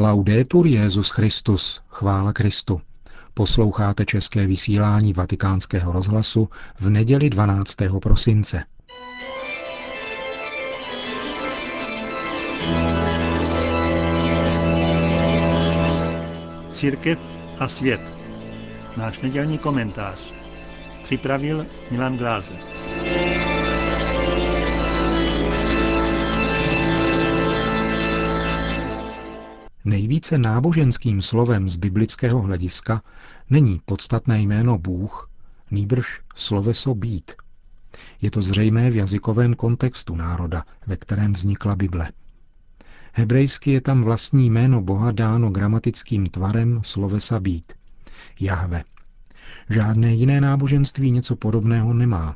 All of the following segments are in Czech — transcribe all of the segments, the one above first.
Laudetur Jezus Christus, chvála Kristu. Posloucháte české vysílání Vatikánského rozhlasu v neděli 12. prosince. Církev a svět. Náš nedělní komentář. Připravil Milan Glázer. Nejvíce náboženským slovem z biblického hlediska není podstatné jméno Bůh, nýbrž sloveso být. Je to zřejmé v jazykovém kontextu národa, ve kterém vznikla Bible. Hebrejsky je tam vlastní jméno Boha dáno gramatickým tvarem slovesa být. Jahve. Žádné jiné náboženství něco podobného nemá.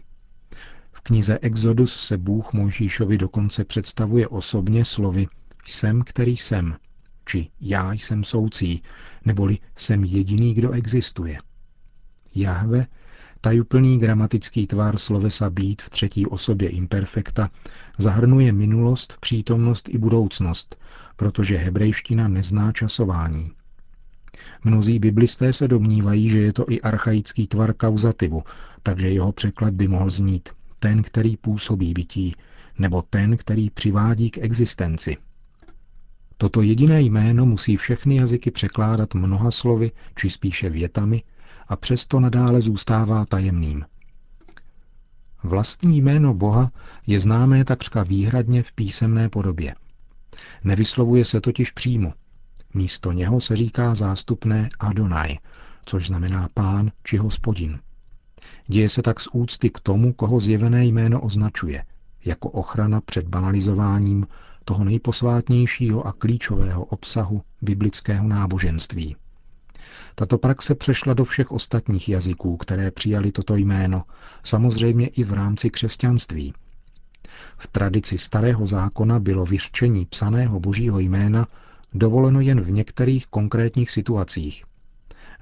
V knize Exodus se Bůh Mojžíšovi dokonce představuje osobně slovy jsem, který jsem – či já jsem soucí, neboli jsem jediný, kdo existuje. Jahve, tajuplný gramatický tvar slovesa být v třetí osobě imperfekta, zahrnuje minulost, přítomnost i budoucnost, protože hebrejština nezná časování. Mnozí biblisté se domnívají, že je to i archaický tvar kauzativu, takže jeho překlad by mohl znít ten, který působí bytí, nebo ten, který přivádí k existenci – Toto jediné jméno musí všechny jazyky překládat mnoha slovy, či spíše větami, a přesto nadále zůstává tajemným. Vlastní jméno Boha je známé takřka výhradně v písemné podobě. Nevyslovuje se totiž přímo. Místo něho se říká zástupné Adonai, což znamená pán či hospodin. Děje se tak z úcty k tomu, koho zjevené jméno označuje, jako ochrana před banalizováním toho nejposvátnějšího a klíčového obsahu biblického náboženství. Tato praxe přešla do všech ostatních jazyků, které přijali toto jméno, samozřejmě i v rámci křesťanství. V tradici starého zákona bylo vyřčení psaného božího jména dovoleno jen v některých konkrétních situacích.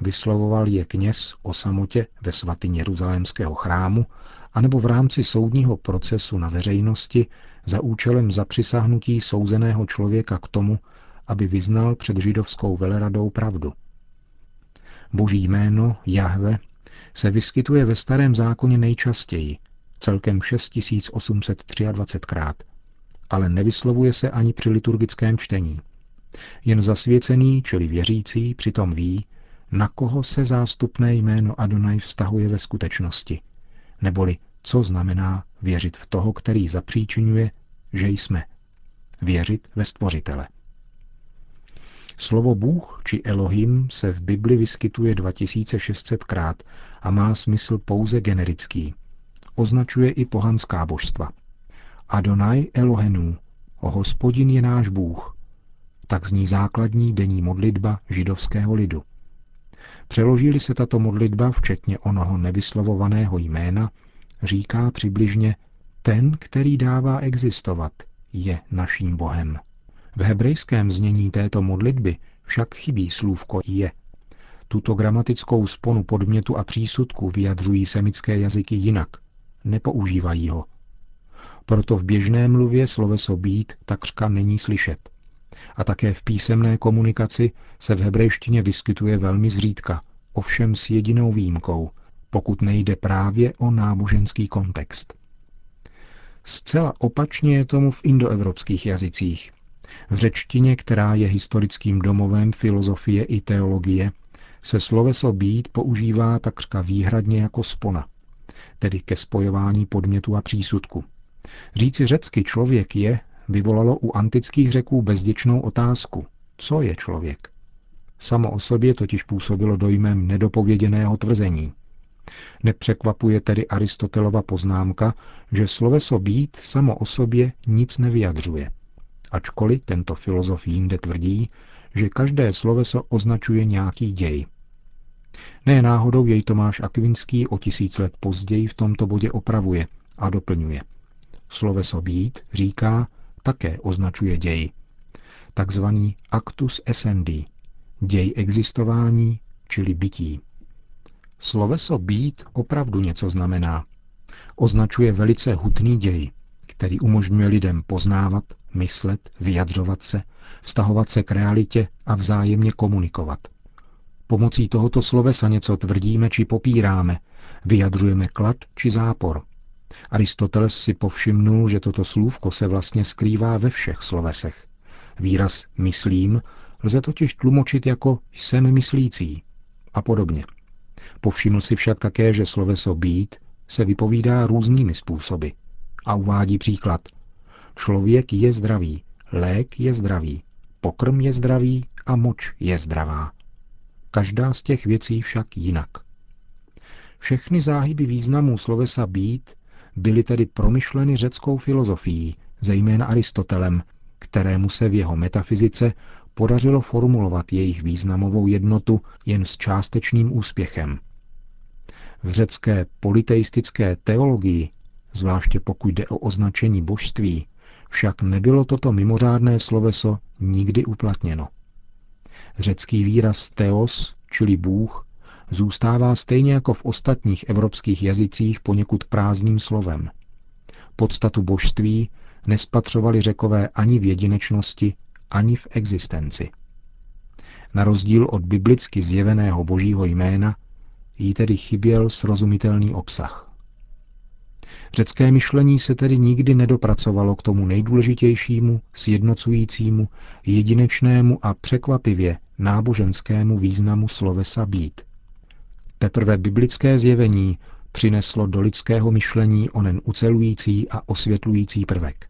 Vyslovoval je kněz o samotě ve svatyni Jeruzalémského chrámu anebo v rámci soudního procesu na veřejnosti za účelem zapřisahnutí souzeného člověka k tomu, aby vyznal před židovskou veleradou pravdu. Boží jméno, Jahve, se vyskytuje ve starém zákoně nejčastěji, celkem 6823krát, ale nevyslovuje se ani při liturgickém čtení. Jen zasvěcený, čili věřící, přitom ví, na koho se zástupné jméno Adonai vztahuje ve skutečnosti, neboli co znamená věřit v toho, který zapříčinuje, že jsme. Věřit ve Stvořitele. Slovo Bůh či Elohim se v Bibli vyskytuje 2600krát a má smysl pouze generický. Označuje i pohanská božstva. Adonai Elohenu, o hospodin je náš Bůh. Tak zní základní denní modlitba židovského lidu. Přeložili se tato modlitba, včetně onoho nevyslovovaného jména, říká přibližně ten, který dává existovat, je naším Bohem. V hebrejském znění této modlitby však chybí slůvko je. Tuto gramatickou sponu podmětu a přísudku vyjadřují semické jazyky jinak. Nepoužívají ho. Proto v běžné mluvě sloveso být takřka není slyšet. A také v písemné komunikaci se v hebrejštině vyskytuje velmi zřídka, ovšem s jedinou výjimkou, pokud nejde právě o náboženský kontext. Zcela opačně je tomu v indoevropských jazycích. V řečtině, která je historickým domovem filozofie i teologie, se sloveso být používá takřka výhradně jako spona, tedy ke spojování podmětu a přísudku. Říci řecky člověk je vyvolalo u antických řeků bezděčnou otázku, co je člověk. Samo o sobě totiž působilo dojmem nedopověděného tvrzení. Nepřekvapuje tedy Aristotelova poznámka, že sloveso být samo o sobě nic nevyjadřuje. Ačkoliv tento filozof jinde tvrdí, že každé sloveso označuje nějaký děj. Ne náhodou jej Tomáš Akvinský o tisíc let později v tomto bodě opravuje a doplňuje. Sloveso být, říká, také označuje děj. Takzvaný actus essendi, děj existování, čili bytí. Sloveso být opravdu něco znamená. Označuje velice hutný děj, který umožňuje lidem poznávat, myslet, vyjadřovat se, vztahovat se k realitě a vzájemně komunikovat. Pomocí tohoto slovesa něco tvrdíme či popíráme, vyjadřujeme klad či zápor. Aristoteles si povšimnul, že toto slůvko se vlastně skrývá ve všech slovesech. Výraz myslím lze totiž tlumočit jako jsem myslící a podobně. Povšiml si však také, že sloveso být se vypovídá různými způsoby a uvádí příklad. Člověk je zdravý, lék je zdravý, pokrm je zdravý a moč je zdravá. Každá z těch věcí však jinak. Všechny záhyby významů slovesa být byly tedy promyšleny řeckou filozofií, zejména Aristotelem, kterému se v jeho metafyzice podařilo formulovat jejich významovou jednotu jen s částečným úspěchem. V řecké politeistické teologii, zvláště pokud jde o označení božství, však nebylo toto mimořádné sloveso nikdy uplatněno. Řecký výraz teos, čili Bůh, zůstává stejně jako v ostatních evropských jazycích poněkud prázdným slovem. Podstatu božství nespatřovali řekové ani v jedinečnosti, ani v existenci. Na rozdíl od biblicky zjeveného božího jména jí tedy chyběl srozumitelný obsah. Řecké myšlení se tedy nikdy nedopracovalo k tomu nejdůležitějšímu, sjednocujícímu, jedinečnému a překvapivě náboženskému významu slovesa být. Teprve biblické zjevení přineslo do lidského myšlení onen ucelující a osvětlující prvek.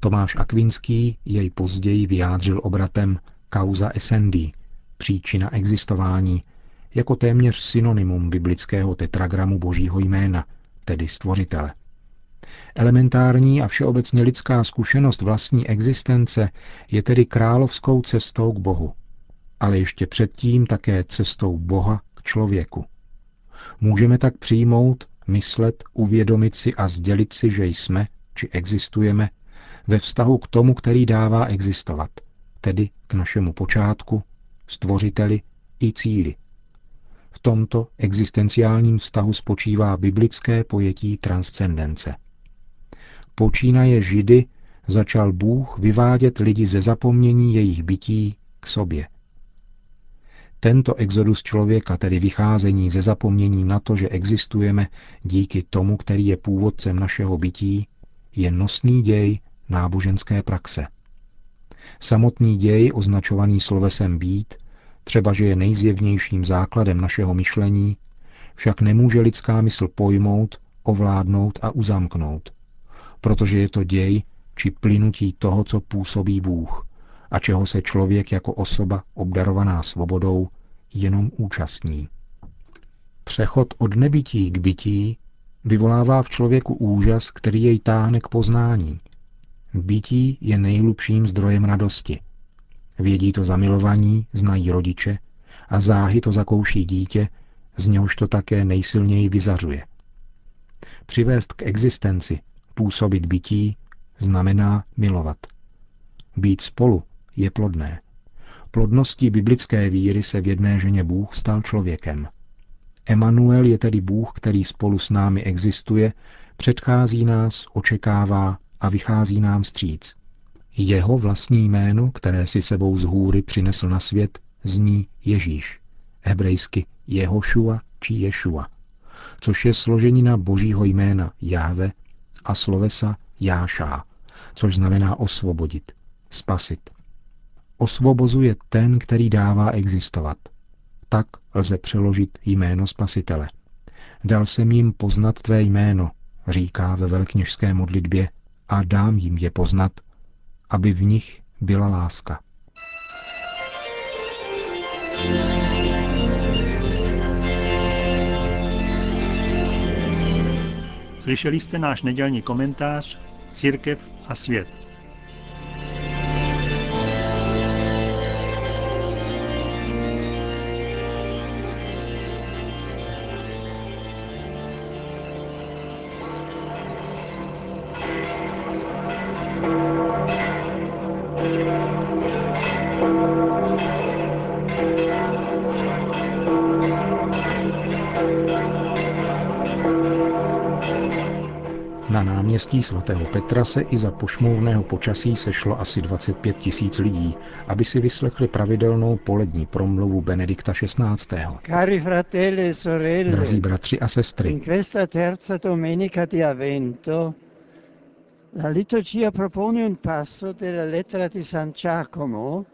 Tomáš Akvinský jej později vyjádřil obratem causa essendi, příčina existování, jako téměř synonymum biblického tetragramu božího jména, tedy stvořitele. Elementární a všeobecně lidská zkušenost vlastní existence je tedy královskou cestou k Bohu, ale ještě předtím také cestou Boha člověku. Můžeme tak přijmout, myslet, uvědomit si a sdělit si, že jsme, či existujeme, ve vztahu k tomu, který dává existovat, tedy k našemu počátku, stvořiteli i cíli. V tomto existenciálním vztahu spočívá biblické pojetí transcendence. Počínaje Židy začal Bůh vyvádět lidi ze zapomnění jejich bytí k sobě. Tento exodus člověka, tedy vycházení ze zapomnění na to, že existujeme díky tomu, který je původcem našeho bytí, je nosný děj náboženské praxe. Samotný děj, označovaný slovesem být, třeba že je nejzjevnějším základem našeho myšlení, však nemůže lidská mysl pojmout, ovládnout a uzamknout, protože je to děj či plynutí toho, co působí Bůh a čeho se člověk jako osoba obdarovaná svobodou jenom účastní. Přechod od nebytí k bytí vyvolává v člověku úžas, který jej táhne k poznání. Bytí je nejhlubším zdrojem radosti. Vědí to zamilovaní, znají rodiče a záhy to zakouší dítě, z něhož to také nejsilněji vyzařuje. Přivést k existenci, působit bytí, znamená milovat. Být spolu je plodné. Plodností biblické víry se v jedné ženě Bůh stal člověkem. Emanuel je tedy Bůh, který spolu s námi existuje, předchází nás, očekává a vychází nám stříc. Jeho vlastní jméno, které si sebou z hůry přinesl na svět, zní Ježíš, hebrejsky Jehošua či Ješua, což je složenina božího jména Jáve a slovesa Jášá, což znamená osvobodit, spasit. Osvobozuje ten, který dává existovat. Tak lze přeložit jméno Spasitele. Dal jsem jim poznat tvé jméno, říká ve velkněžské modlitbě, a dám jim je poznat, aby v nich byla láska. Slyšeli jste náš nedělní komentář Církev a svět. Náměstí svatého Petra se i za pošmourného počasí sešlo asi 25 tisíc lidí, aby si vyslechli pravidelnou polední promluvu Benedikta XVI. Cari fratelli e sorelle, Drazí bratři a sestry, in questa terza domenica di Avvento la liturgia propone un passo della lettera di San Giacomo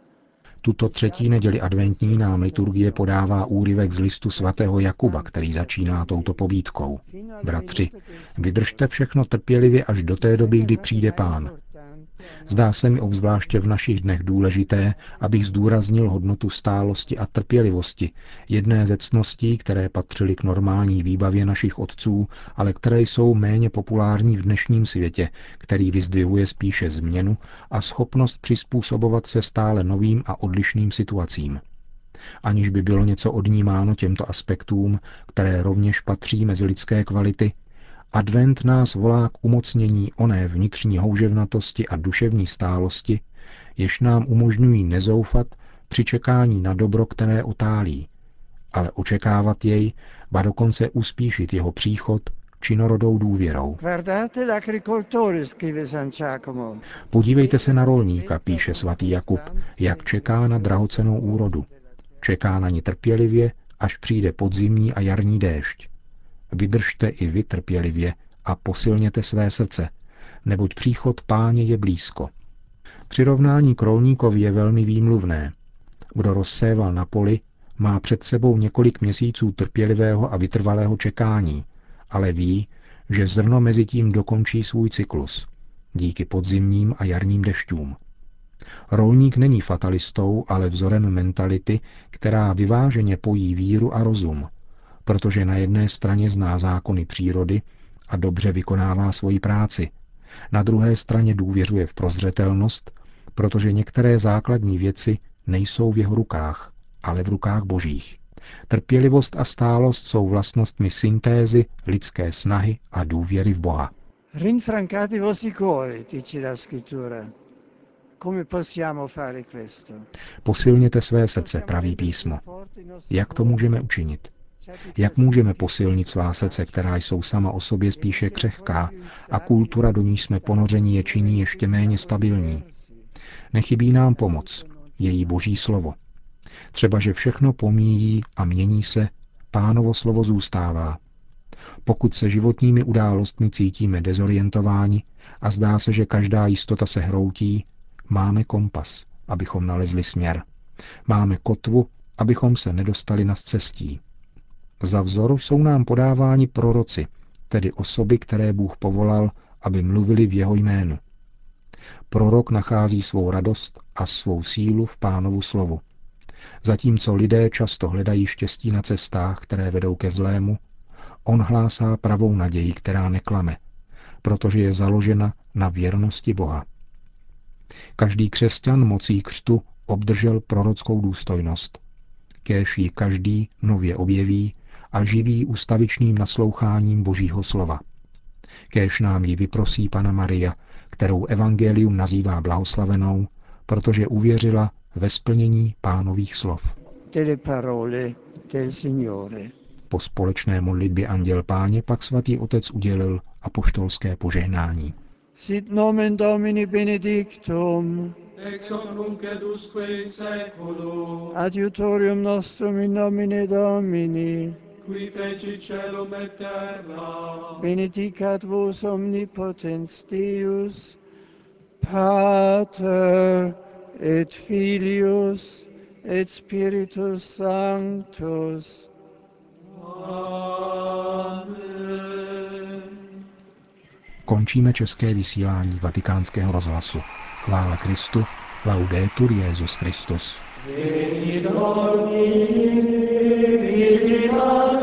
tuto třetí neděli adventní nám liturgie podává úryvek z listu svatého Jakuba, který začíná touto pobídkou. Bratři, vydržte všechno trpělivě až do té doby, kdy přijde pán. Zdá se mi obzvláště v našich dnech důležité, abych zdůraznil hodnotu stálosti a trpělivosti, jedné ze cností, které patřily k normální výbavě našich otců, ale které jsou méně populární v dnešním světě, který vyzdvihuje spíše změnu a schopnost přizpůsobovat se stále novým a odlišným situacím. Aniž by bylo něco odnímáno těmto aspektům, které rovněž patří mezi lidské kvality, Advent nás volá k umocnění oné vnitřní houževnatosti a duševní stálosti, jež nám umožňují nezoufat při čekání na dobro, které otálí, ale očekávat jej, ba dokonce uspíšit jeho příchod činorodou důvěrou. Podívejte se na rolníka, píše svatý Jakub, jak čeká na drahocenou úrodu. Čeká na ní trpělivě, až přijde podzimní a jarní déšť. Vydržte i vy trpělivě a posilněte své srdce, neboť příchod páně je blízko. Přirovnání krolníkovi je velmi výmluvné. Kdo rozséval na poli, má před sebou několik měsíců trpělivého a vytrvalého čekání, ale ví, že zrno mezi tím dokončí svůj cyklus, díky podzimním a jarním dešťům. Rolník není fatalistou, ale vzorem mentality, která vyváženě pojí víru a rozum, protože na jedné straně zná zákony přírody a dobře vykonává svoji práci, na druhé straně důvěřuje v prozřetelnost, protože některé základní věci nejsou v jeho rukách, ale v rukách božích. Trpělivost a stálost jsou vlastnostmi syntézy, lidské snahy a důvěry v Boha. Rinfrancate vostri cuori, dice la scrittura. Come possiamo fare questo? Posilněte své srdce, praví písmo. Jak to můžeme učinit? Jak můžeme posilnit svá srdce, která jsou sama o sobě spíše křehká a kultura, do níž jsme ponoření, je činí ještě méně stabilní? Nechybí nám pomoc, její boží slovo. Třeba, že všechno pomíjí a mění se, pánovo slovo zůstává. Pokud se životními událostmi cítíme dezorientováni a zdá se, že každá jistota se hroutí, máme kompas, abychom nalezli směr. Máme kotvu, abychom se nedostali na cestí. Za vzor jsou nám podáváni proroci, tedy osoby, které Bůh povolal, aby mluvili v jeho jménu. Prorok nachází svou radost a svou sílu v pánovu slovu. Zatímco lidé často hledají štěstí na cestách, které vedou ke zlému, on hlásá pravou naději, která neklame, protože je založena na věrnosti Boha. Každý křesťan mocí křtu obdržel prorockou důstojnost. Kéž ji každý nově objeví a živí ustavičným nasloucháním Božího slova. Kéž nám ji vyprosí Pana Maria, kterou Evangelium nazývá blahoslavenou, protože uvěřila ve splnění pánových slov. Po společné modlitbě Anděl Páně pak svatý otec udělil apoštolské požehnání. Sit nomen Domini benedictum, ex hoc nunc et usque in seculum, adiutorium nostrum in nomine Domini, qui feci celum et terra, benedicat vos omnipotens Deus, Pater et Filius et Spiritus Sanctus. Končíme české vysílání vatikánského rozhlasu. Chvála Kristu, laudetur Jezus Christus. Veni Amen.